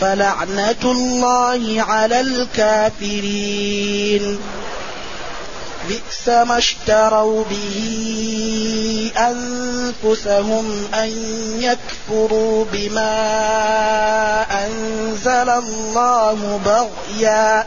فلعنة الله على الكافرين. بئس ما اشتروا به أنفسهم أن يكفروا بما أنزل الله بغيا.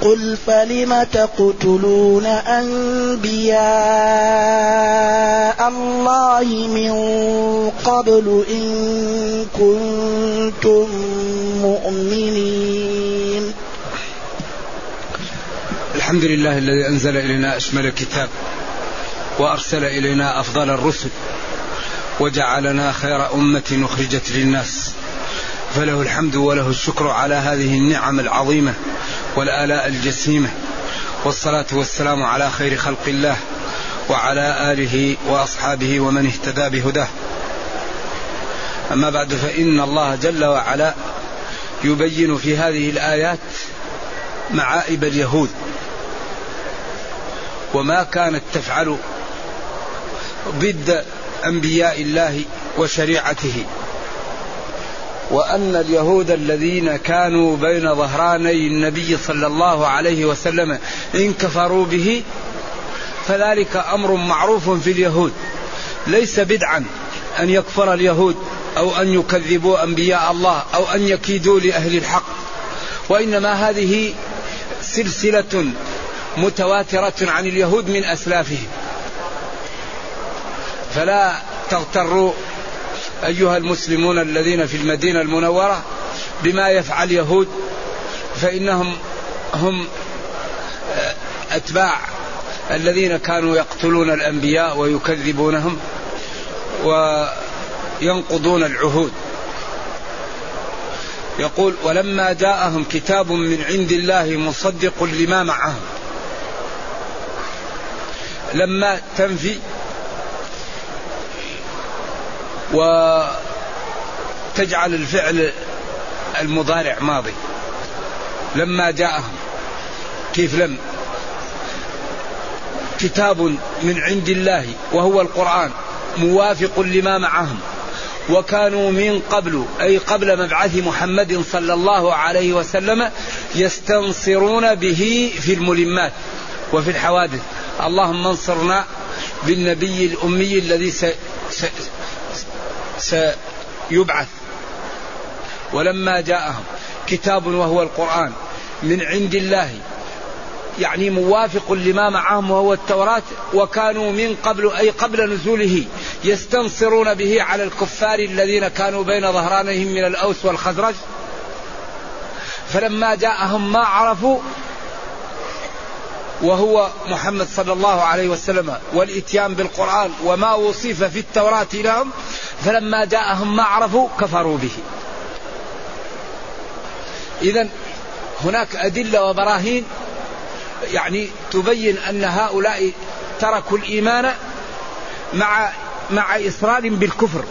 قل فلم تقتلون أنبياء الله من قبل إن كنتم مؤمنين؟ الحمد لله الذي أنزل إلينا أشمل الكتاب وأرسل إلينا أفضل الرسل وجعلنا خير أمة أخرجت للناس. فله الحمد وله الشكر على هذه النعم العظيمة والآلاء الجسيمة والصلاة والسلام على خير خلق الله وعلى آله وأصحابه ومن اهتدى بهداه. أما بعد فإن الله جل وعلا يبين في هذه الآيات معائب اليهود وما كانت تفعل ضد أنبياء الله وشريعته. وأن اليهود الذين كانوا بين ظهراني النبي صلى الله عليه وسلم إن كفروا به فذلك أمر معروف في اليهود. ليس بدعا أن يكفر اليهود أو أن يكذبوا أنبياء الله أو أن يكيدوا لأهل الحق. وإنما هذه سلسلة متواترة عن اليهود من أسلافهم. فلا تغتروا أيها المسلمون الذين في المدينة المنورة بما يفعل اليهود فإنهم هم أتباع الذين كانوا يقتلون الأنبياء ويكذبونهم وينقضون العهود. يقول ولما جاءهم كتاب من عند الله مصدق لما معهم. لما تنفي وتجعل الفعل المضارع ماضي. لما جاءهم كيف لم؟ كتاب من عند الله وهو القرآن موافق لما معهم. وكانوا من قبل أي قبل مبعث محمد صلى الله عليه وسلم يستنصرون به في الملمات وفي الحوادث. اللهم انصرنا بالنبي الأمي الذي. سيبعث. ولما جاءهم كتاب وهو القرآن من عند الله يعني موافق لما معهم وهو التوراة وكانوا من قبل أي قبل نزوله يستنصرون به على الكفار الذين كانوا بين ظهرانهم من الأوس والخزرج. فلما جاءهم ما عرفوا وهو محمد صلى الله عليه وسلم والإتيان بالقرآن وما وصف في التوراة لهم فلما جاءهم ما عرفوا كفروا به. إذا هناك أدلة وبراهين يعني تبين أن هؤلاء تركوا الإيمان مع مع إصرار بالكفر.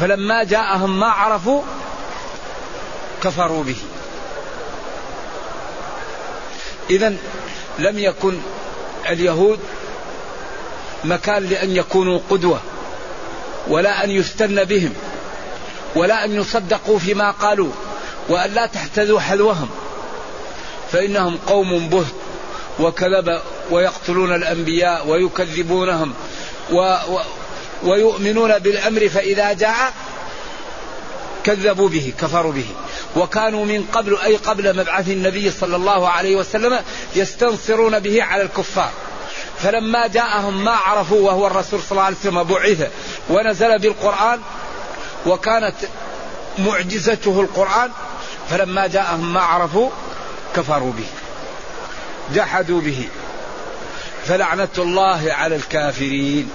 فلما جاءهم ما عرفوا كفروا به. إذا لم يكن اليهود مكان لأن يكونوا قدوة ولا أن يستن بهم ولا أن يصدقوا فيما قالوا وأن لا تحتذوا حذوهم فإنهم قوم بهت وكذب ويقتلون الأنبياء ويكذبونهم و و ويؤمنون بالأمر فإذا جاء كذبوا به كفروا به. وكانوا من قبل أي قبل مبعث النبي صلى الله عليه وسلم يستنصرون به على الكفار. فلما جاءهم ما عرفوا وهو الرسول صلى الله عليه وسلم بعث ونزل بالقرآن وكانت معجزته القرآن فلما جاءهم ما عرفوا كفروا به جحدوا به. فلعنة الله على الكافرين.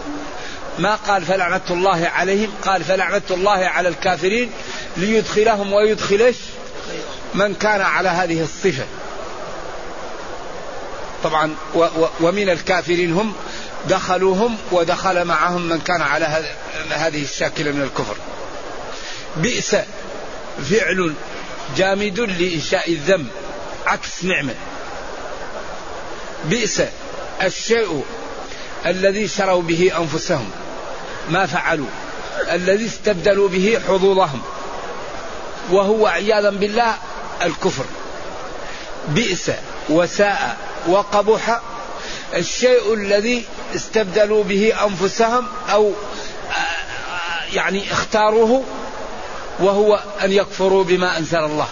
ما قال فلعنة الله عليهم قال فلعنة الله على الكافرين ليدخلهم ويدخل من كان على هذه الصفة. طبعا و و ومن الكافرين هم دخلوهم ودخل معهم من كان على هذه الشاكلة من الكفر. بئس فعل جامد لإنشاء الذنب عكس نعمة. بئس الشيء الذي شروا به أنفسهم. ما فعلوا. الذي استبدلوا به حظوظهم. وهو عياذا بالله الكفر. بئس وساء وقبح الشيء الذي استبدلوا به أنفسهم أو يعني اختاروه وهو أن يكفروا بما أنزل الله.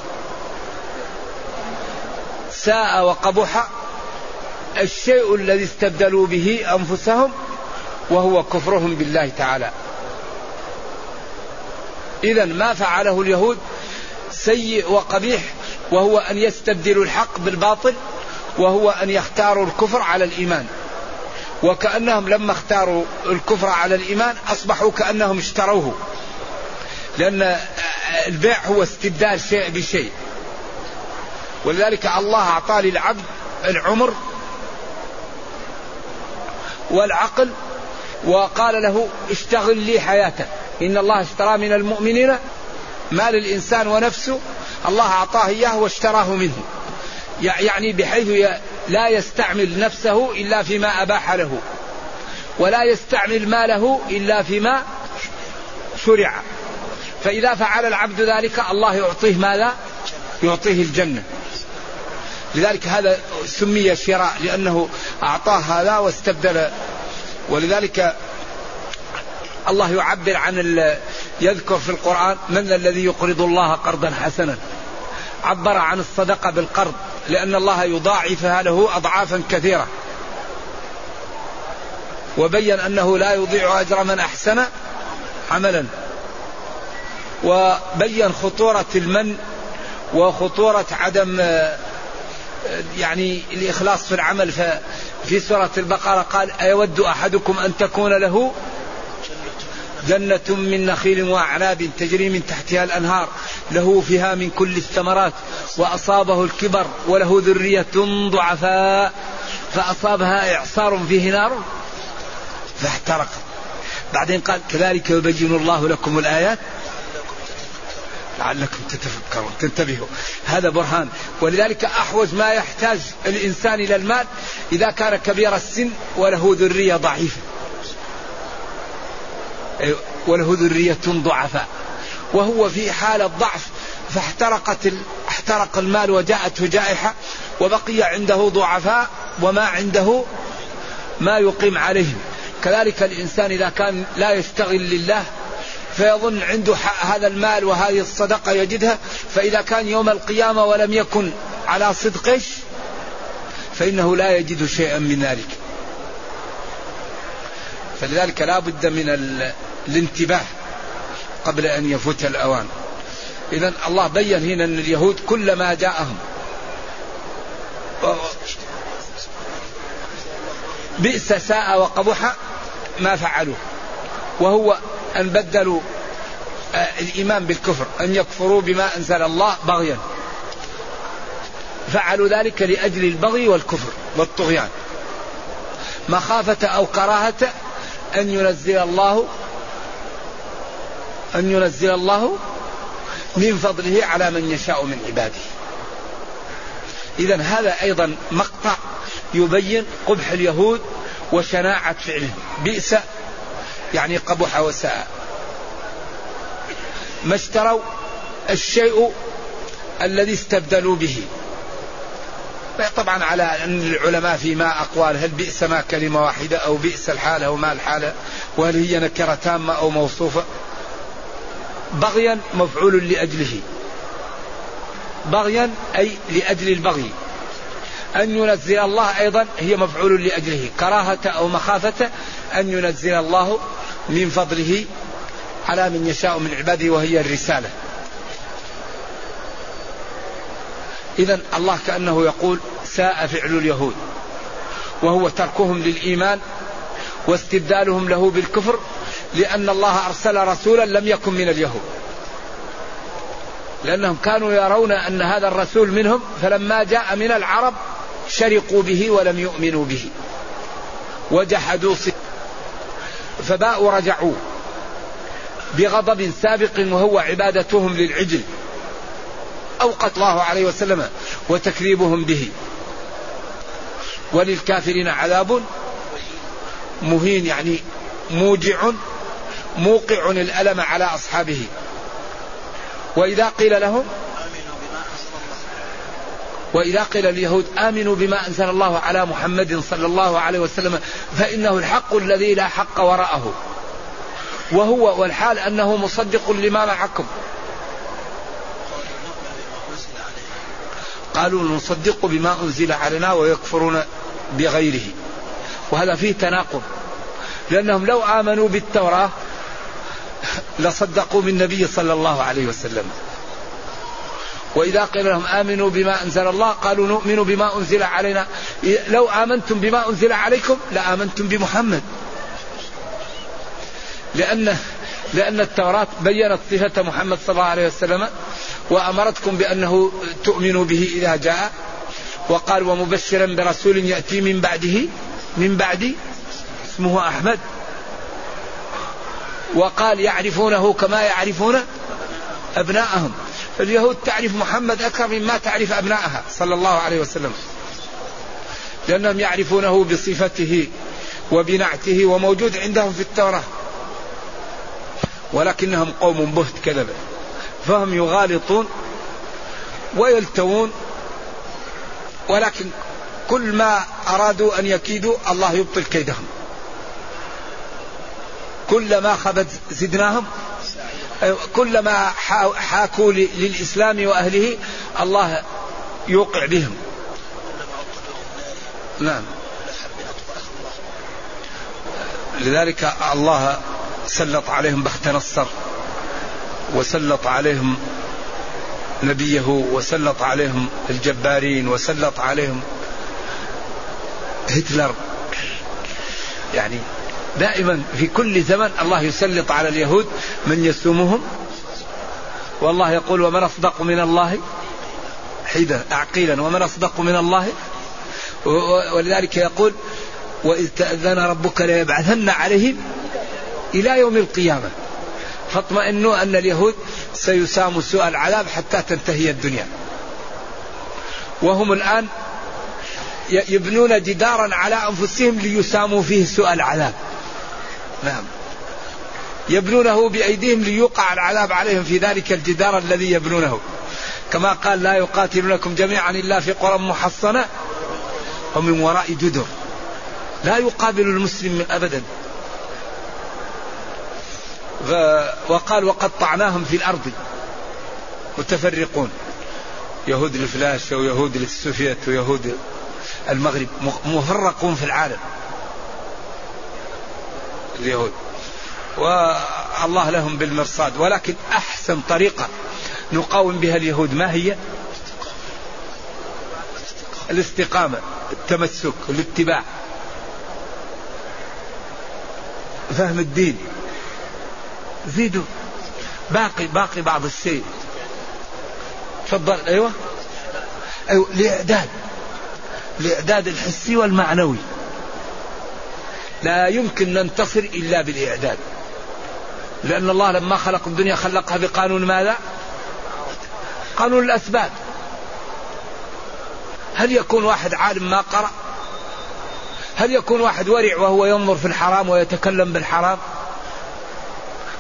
ساء وقبح الشيء الذي استبدلوا به أنفسهم وهو كفرهم بالله تعالى. اذا ما فعله اليهود سيء وقبيح وهو أن يستبدلوا الحق بالباطل وهو أن يختاروا الكفر على الإيمان. وكأنهم لما اختاروا الكفر على الإيمان أصبحوا كأنهم اشتروه. لأن البيع هو استبدال شيء بشيء. ولذلك الله أعطى للعبد العمر والعقل وقال له اشتغل لي حياتك إن الله اشترى من المؤمنين مال الإنسان ونفسه. الله أعطاه إياه واشتراه منه. يعني بحيث لا يستعمل نفسه إلا فيما أباح له. ولا يستعمل ماله إلا فيما شرع. فإذا فعل العبد ذلك الله يعطيه ماذا؟ يعطيه الجنة. لذلك هذا سمي شراء لأنه أعطاه هذا واستبدل ولذلك الله يعبر عن يذكر في القرآن من الذي يقرض الله قرضا حسنا. عبر عن الصدقة بالقرض لأن الله يضاعفها له أضعافا كثيرة. وبين أنه لا يضيع أجر من أحسن عملا. وبين خطورة المن وخطورة عدم يعني الإخلاص في العمل في سورة البقرة قال أيود أحدكم أن تكون له جنة من نخيل وأعناب تجري من تحتها الأنهار له فيها من كل الثمرات وأصابه الكبر وله ذرية ضعفاء فأصابها إعصار فيه نار فاحترقت بعدين قال كذلك يبين الله لكم الآيات لعلكم تتفكرون تنتبهوا. هذا برهان. ولذلك أحوج ما يحتاج الإنسان إلى المال إذا كان كبير السن وله ذرية ضعيفة. وله ذرية ضعفاء. وهو في حالة ضعف فاحترقت احترق المال وجاءته جائحة وبقي عنده ضعفاء وما عنده ما يقيم عليهم. كذلك الإنسان إذا كان لا يشتغل لله فيظن عنده هذا المال وهذه الصدقة يجدها. فإذا كان يوم القيامة ولم يكن على صدقش فإنه لا يجد شيئا من ذلك. فلذلك لا بد من الانتباه قبل أن يفوت الأوان. إذا الله بين هنا أن اليهود كلما جاءهم. بئس ساء وقبح ما فعلوه. وهو أن بدلوا آه، الإيمان بالكفر أن يكفروا بما أنزل الله بغيا. فعلوا ذلك لأجل البغي والكفر والطغيان. مخافة أو كراهة أن ينزل الله أن ينزل الله من فضله على من يشاء من عباده. إذا هذا أيضا مقطع يبين قبح اليهود وشناعة فعلهم. بئس يعني قبح وساء. ما اشتروا الشيء الذي استبدلوا به. طبعا على أن العلماء في ما أقوال هل بئس ما كلمة واحدة أو بئس الحالة وما الحالة وهل هي نكرة تامة أو موصوفة؟ بغيا مفعول لأجله. بغيا أي لأجل البغي. أن ينزل الله أيضا هي مفعول لأجله. كراهة أو مخافة أن ينزل الله من فضله على من يشاء من عباده وهي الرسالة. إذا الله كأنه يقول ساء فعل اليهود وهو تركهم للإيمان واستبدالهم له بالكفر لأن الله أرسل رسولا لم يكن من اليهود. لأنهم كانوا يرون أن هذا الرسول منهم فلما جاء من العرب شرقوا به ولم يؤمنوا به. وجحدوا فباءوا رجعوا بغضب سابق وهو عبادتهم للعجل. أو الله عليه وسلم وتكذيبهم به. وللكافرين عذاب مهين يعني موجع موقع الألم على أصحابه. وإذا قيل لهم وإذا قيل اليهود آمنوا بما أنزل الله على محمد صلى الله عليه وسلم فإنه الحق الذي لا حق وراءه. وهو والحال أنه مصدق لما معكم. قالوا نصدق بما أنزل علينا ويكفرون بغيره. وهذا فيه تناقض. لأنهم لو آمنوا بالتوراة لصدقوا بالنبي صلى الله عليه وسلم. وإذا قيل لهم آمنوا بما أنزل الله قالوا نؤمن بما أنزل علينا. لو آمنتم بما أنزل عليكم لآمنتم بمحمد. لأن لأن التوراة بينت صفة محمد صلى الله عليه وسلم وأمرتكم بأنه تؤمنوا به إذا جاء. وقال ومبشرا برسول يأتي من بعده من بعد اسمه أحمد. وقال يعرفونه كما يعرفون أبناءهم. اليهود تعرف محمد أكثر مما تعرف أبنائها صلى الله عليه وسلم. لأنهم يعرفونه بصفته وبنعته وموجود عندهم في التوراة. ولكنهم قوم بهت كذبة فهم يغالطون ويلتوون. ولكن كل ما أرادوا أن يكيدوا الله يبطل كيدهم. كلما خبت زدناهم كلما حاكوا للإسلام وأهله الله يوقع بهم. نعم. لذلك الله سلط عليهم بخت نصر وسلط عليهم نبيه وسلط عليهم الجبارين وسلط عليهم هتلر. يعني دائما في كل زمن الله يسلط على اليهود من يسومهم والله يقول ومن أصدق من الله؟ حيدا عقيلا ومن أصدق من الله؟ ولذلك يقول وإذ تأذن ربك ليبعثن عليهم إلى يوم القيامة. فاطمئنوا أن اليهود سيساموا سوء العذاب حتى تنتهي الدنيا. وهم الآن يبنون جدارا على أنفسهم ليساموا فيه سوء العذاب. نعم. يبنونه بأيديهم ليوقع العذاب عليهم في ذلك الجدار الذي يبنونه. كما قال لا يقاتلونكم جميعا إلا في قرى محصنة ومن وراء جدر. لا يقابل المسلم أبدا. وقال وقطعناهم في الأرض. متفرقون. يهود الفلاش ويهود السوفيت ويهود المغرب. مفرقون في العالم. اليهود. والله لهم بالمرصاد ولكن أحسن طريقة نقاوم بها اليهود ما هي؟ الاستقامة التمسك الاتباع. فهم الدين. زيدوا. باقي باقي بعض الشيء تفضل. أيوه. أيوه الاعداد الاعداد الحسي والمعنوي. لا يمكن ننتصر إلا بالإعداد. لأن الله لما خلق الدنيا خلقها بقانون ماذا؟ قانون الاسباب هل يكون واحد عالم ما قرأ؟ هل يكون واحد ورع وهو ينظر في الحرام ويتكلم بالحرام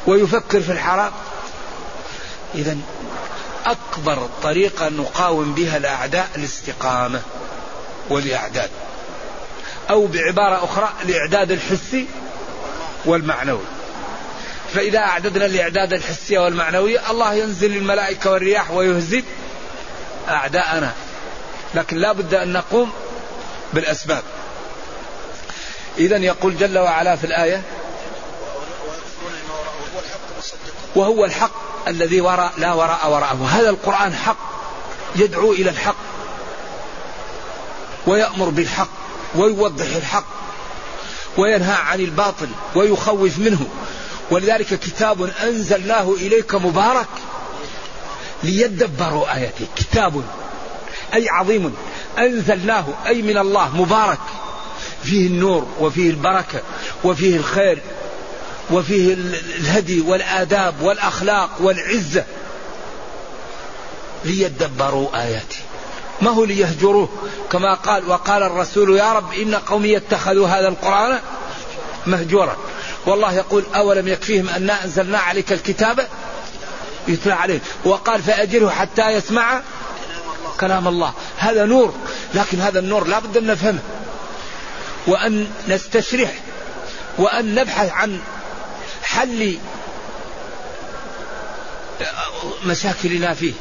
ويفكر في الحرام؟ إذا أكبر طريقة نقاوم بها الأعداء الاستقامة والإعداد. أو بعبارة أخرى الإعداد الحسي والمعنوي. فإذا أعددنا الإعداد الحسي والمعنوي الله ينزل الملائكة والرياح ويهزم أعداءنا. لكن لا بد أن نقوم بالأسباب. إذا يقول جل وعلا في الآية وهو الحق الذي وراء لا وراء وراءه. هذا القرآن حق يدعو إلى الحق ويأمر بالحق. ويوضح الحق وينهى عن الباطل ويخوف منه. ولذلك كتاب أنزلناه إليك مبارك ليدبروا آياته. كتاب أي عظيم أنزلناه أي من الله مبارك. فيه النور وفيه البركة وفيه الخير وفيه الهدي والآداب والأخلاق والعزة ليدبروا آياته. ما هو ليهجروه؟ كما قال وقال الرسول يا رب إن قومي اتخذوا هذا القرآن مهجورا. والله يقول أولم يكفيهم أن أنزلنا عليك الكتاب يتلى عليه وقال فأجره حتى يسمع كلام الله. هذا نور لكن هذا النور لا بد أن نفهمه. وأن نستشرح وأن نبحث عن حل مشاكلنا فيه.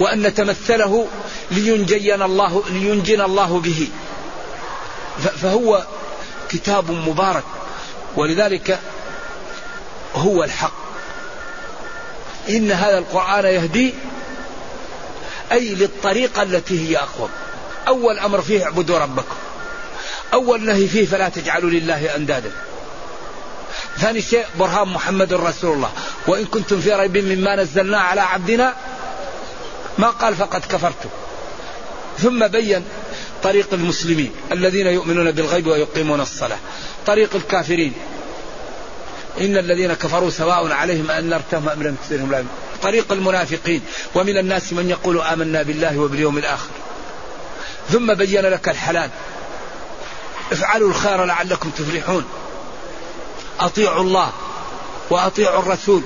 وأن نتمثله لينجينا الله لينجينا الله به. فهو كتاب مبارك. ولذلك هو الحق. إن هذا القرآن يهدي أي للطريقة التي هي أقوم أول أمر فيه اعبدوا ربكم. أول نهي فيه فلا تجعلوا لله أندادا. ثاني شيء برهان محمد رسول الله. وإن كنتم في ريب مما نزلنا على عبدنا ما قال فقد كفرتم ثم بين طريق المسلمين الذين يؤمنون بالغيب ويقيمون الصلاة. طريق الكافرين. إن الذين كفروا سواء عليهم أن نرتهم أم لم تسرهم لا طريق المنافقين. ومن الناس من يقول آمنا بالله وباليوم الآخر. ثم بين لك الحلال. افعلوا الخير لعلكم تفلحون. أطيعوا الله وأطيعوا الرسول.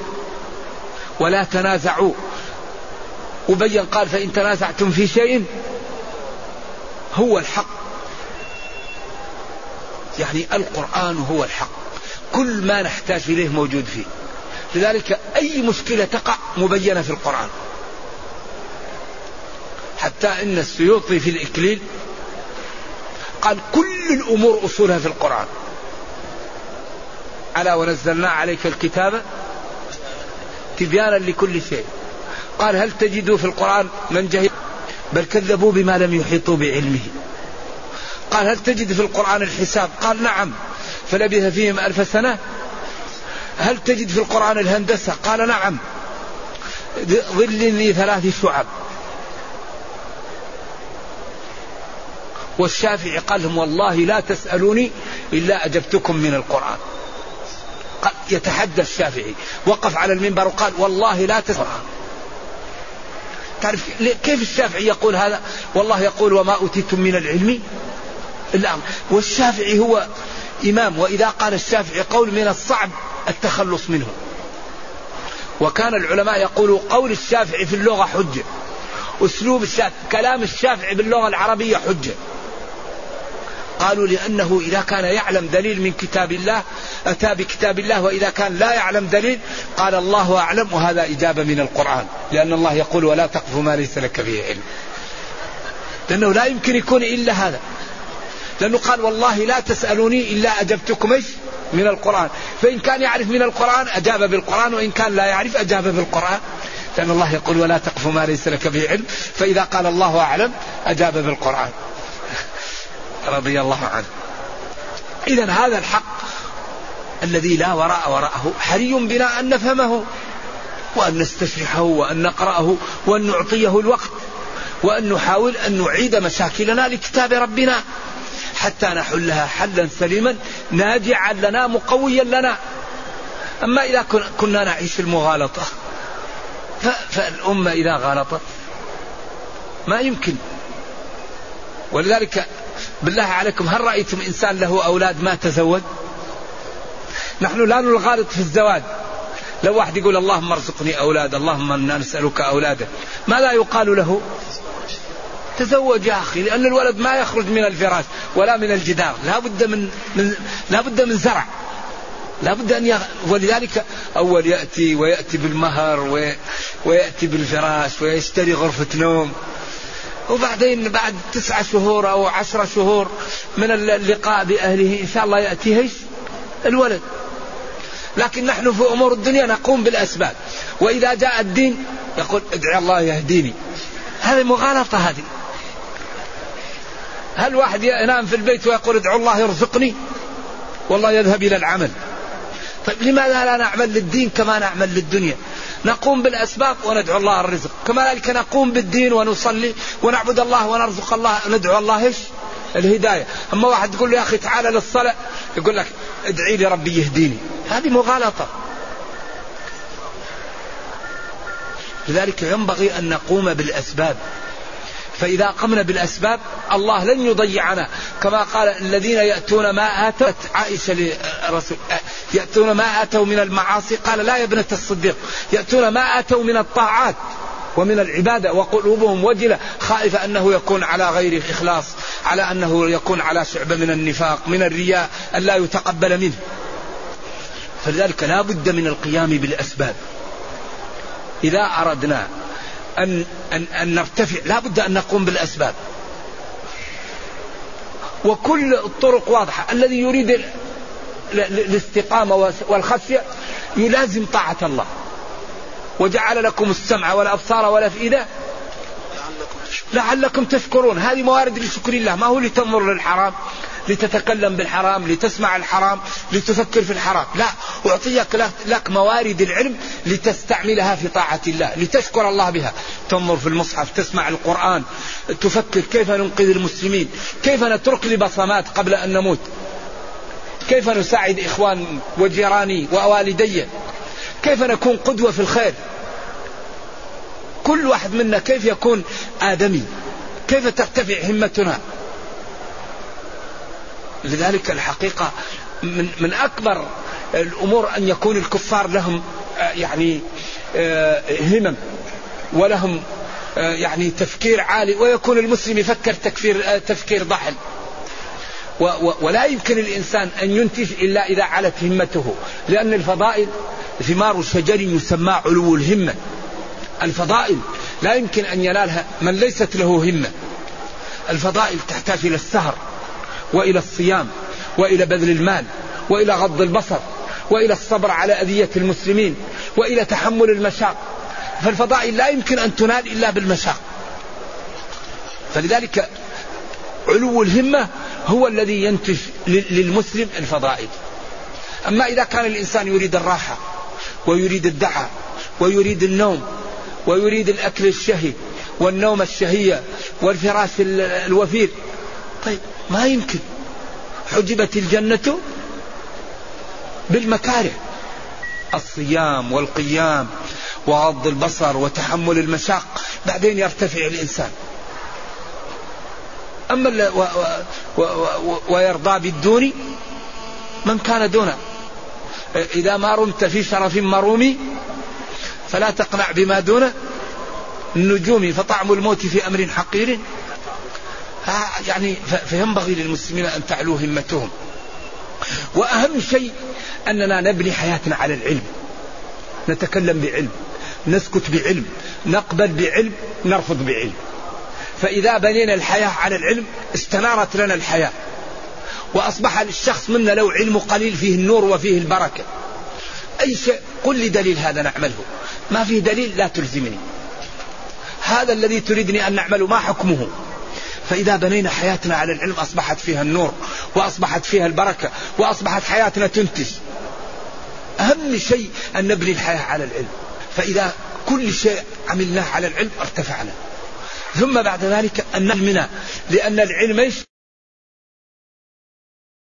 ولا تنازعوا. وبين قال فإن تنازعتم في شيء هو الحق. يعني القرآن هو الحق. كل ما نحتاج إليه موجود فيه. لذلك أي مشكلة تقع مبينة في القرآن. حتى إن السيوطي في الإكليل قال كل الأمور أصولها في القرآن. ألا ونزلنا عليك الكتاب تبيانا لكل شيء. قال هل تجدوا في القرآن من جهل؟ بل كذبوا بما لم يحيطوا بعلمه. قال هل تجد في القرآن الحساب؟ قال نعم. فلبث فيهم ألف سنة. هل تجد في القرآن الهندسة؟ قال نعم. ظل لي ثلاث شعب. والشافعي قال لهم والله لا تسألوني إلا أجبتكم من القرآن. يتحدى الشافعي. وقف على المنبر وقال والله لا تسأل تعرف كيف الشافعي يقول هذا؟ والله يقول وما أوتيتم من العلم إلا والشافعي هو إمام وإذا قال الشافعي قول من الصعب التخلص منه. وكان العلماء يقولوا قول الشافعي في اللغة حجة أسلوب الشافعي كلام الشافعي باللغة العربية حجة. قالوا لأنه إذا كان يعلم دليل من كتاب الله أتى بكتاب الله وإذا كان لا يعلم دليل قال الله أعلم وهذا إجابة من القرآن. لأن الله يقول ولا تقف ما ليس لك به علم. لأنه لا يمكن يكون إلا هذا. لأنه قال والله لا تسألوني إلا أجبتكم إيش؟ من القرآن. فإن كان يعرف من القرآن أجاب بالقرآن وإن كان لا يعرف أجاب بالقرآن. لأن الله يقول ولا تقف ما ليس لك به علم. فإذا قال الله أعلم أجاب بالقرآن. رضي الله عنه. إذا هذا الحق الذي لا وراء وراءه حري بنا أن نفهمه وأن نستشرحه وأن نقرأه وأن نعطيه الوقت وأن نحاول أن نعيد مشاكلنا لكتاب ربنا حتى نحلها حلا سليما ناجعا لنا مقويا لنا. أما إذا كنا نعيش المغالطة فالأمة إذا غلطت ما يمكن. ولذلك بالله عليكم هل رأيتم إنسان له أولاد ما تزوج؟ نحن لا نغالط في الزواج. لو واحد يقول اللهم ارزقني أولاد اللهم إنا نسألك أولادا ماذا يقال له؟ تزوج يا أخي لأن الولد ما يخرج من الفراش ولا من الجدار لا بد من, من لا بد من زرع. لا بد أن يغ... ولذلك أول يأتي ويأتي بالمهر وي... ويأتي بالفراش ويشتري غرفة نوم. وبعدين بعد تسعة شهور أو عشرة شهور من اللقاء بأهله إن شاء الله يأتيه الولد. لكن نحن في أمور الدنيا نقوم بالأسباب. وإذا جاء الدين يقول ادعي الله يهديني. هذه مغالطة هذه. هل واحد ينام في البيت ويقول ادعو الله يرزقني؟ والله يذهب إلى العمل. طيب لماذا لا نعمل للدين كما نعمل للدنيا؟ نقوم بالأسباب وندعو الله الرزق. كما ذلك نقوم بالدين ونصلي ونعبد الله ونرزق الله. ندعو الله إيش؟ الهداية. أما واحد يقول له يا أخي تعال للصلاة يقول لك ادعي لي ربي يهديني. هذه مغالطة. لذلك ينبغي أن نقوم بالأسباب. فإذا قمنا بالأسباب الله لن يضيعنا. كما قال الذين يأتون ما آتت عائشة للرسول يأتون ما آتوا من المعاصي. قال لا يا ابنة الصديق يأتون ما آتوا من الطاعات ومن العبادة وقلوبهم وجلة خائفة أنه يكون على غير إخلاص على أنه يكون على شعبة من النفاق من الرياء أن لا يتقبل منه. فلذلك لا بد من القيام بالأسباب. إذا أردنا أن, أن, أن نرتفع. لا بد أن نقوم بالأسباب. وكل الطرق واضحة. الذي يريد الاستقامة والخشية يلازم طاعة الله. وجعل لكم السمع والأبصار والأفئدة لعلكم تشكرون. هذه موارد لشكر الله. ما هو لتنظر للحرام؟ لتتكلم بالحرام لتسمع الحرام لتفكر في الحرام. لا أعطيك لك موارد العلم لتستعملها في طاعة الله لتشكر الله بها. تنظر في المصحف تسمع القرآن تفكر كيف ننقذ المسلمين كيف نترك لبصمات قبل أن نموت كيف نساعد إخوان وجيراني ووالدي كيف نكون قدوة في الخير. كل واحد منا كيف يكون آدمي؟ كيف ترتفع همتنا؟ لذلك الحقيقة من, من أكبر الأمور أن يكون الكفار لهم آه، يعني آه، همم ولهم آه، يعني تفكير عالي ويكون المسلم يفكر تكفير تفكير ضحل ولا يمكن الإنسان أن ينتج إلا إذا علت همته لأن الفضائل ثمار شجر يسمى علو الهمة. الفضائل لا يمكن أن ينالها من ليست له همة. الفضائل تحتاج إلى السهر. وإلى الصيام وإلى بذل المال وإلى غض البصر وإلى الصبر على أذية المسلمين وإلى تحمل المشاق. فالفضائل لا يمكن أن تنال إلا بالمشاق. فلذلك علو الهمة هو الذي ينتج للمسلم الفضائل. أما إذا كان الإنسان يريد الراحة ويريد الدعاء ويريد النوم ويريد الأكل الشهي والنوم الشهية والفراش الوفير. طيب ما يمكن. حجبت الجنة بالمكاره. الصيام والقيام وغض البصر وتحمل المشاق. بعدين يرتفع الإنسان. أما و و و ويرضى بالدون من كان دونه. إذا ما رمت في شرف مرومي فلا تقنع بما دون النجوم فطعم الموت في أمر حقير. يعني فينبغي للمسلمين أن تعلو همتهم. وأهم شيء أننا نبني حياتنا على العلم. نتكلم بعلم نسكت بعلم نقبل بعلم نرفض بعلم. فإذا بنينا الحياة على العلم استنارت لنا الحياة. وأصبح للشخص منا لو علم قليل فيه النور وفيه البركة. أي شيء قل لي دليل هذا نعمله. ما فيه دليل لا تلزمني. هذا الذي تريدني أن نعمله ما حكمه؟ فإذا بنينا حياتنا على العلم أصبحت فيها النور وأصبحت فيها البركة وأصبحت حياتنا تنتج. أهم شيء أن نبني الحياة على العلم. فإذا كل شيء عملناه على العلم ارتفعنا. ثم بعد ذلك أن نهمنا لأن العلم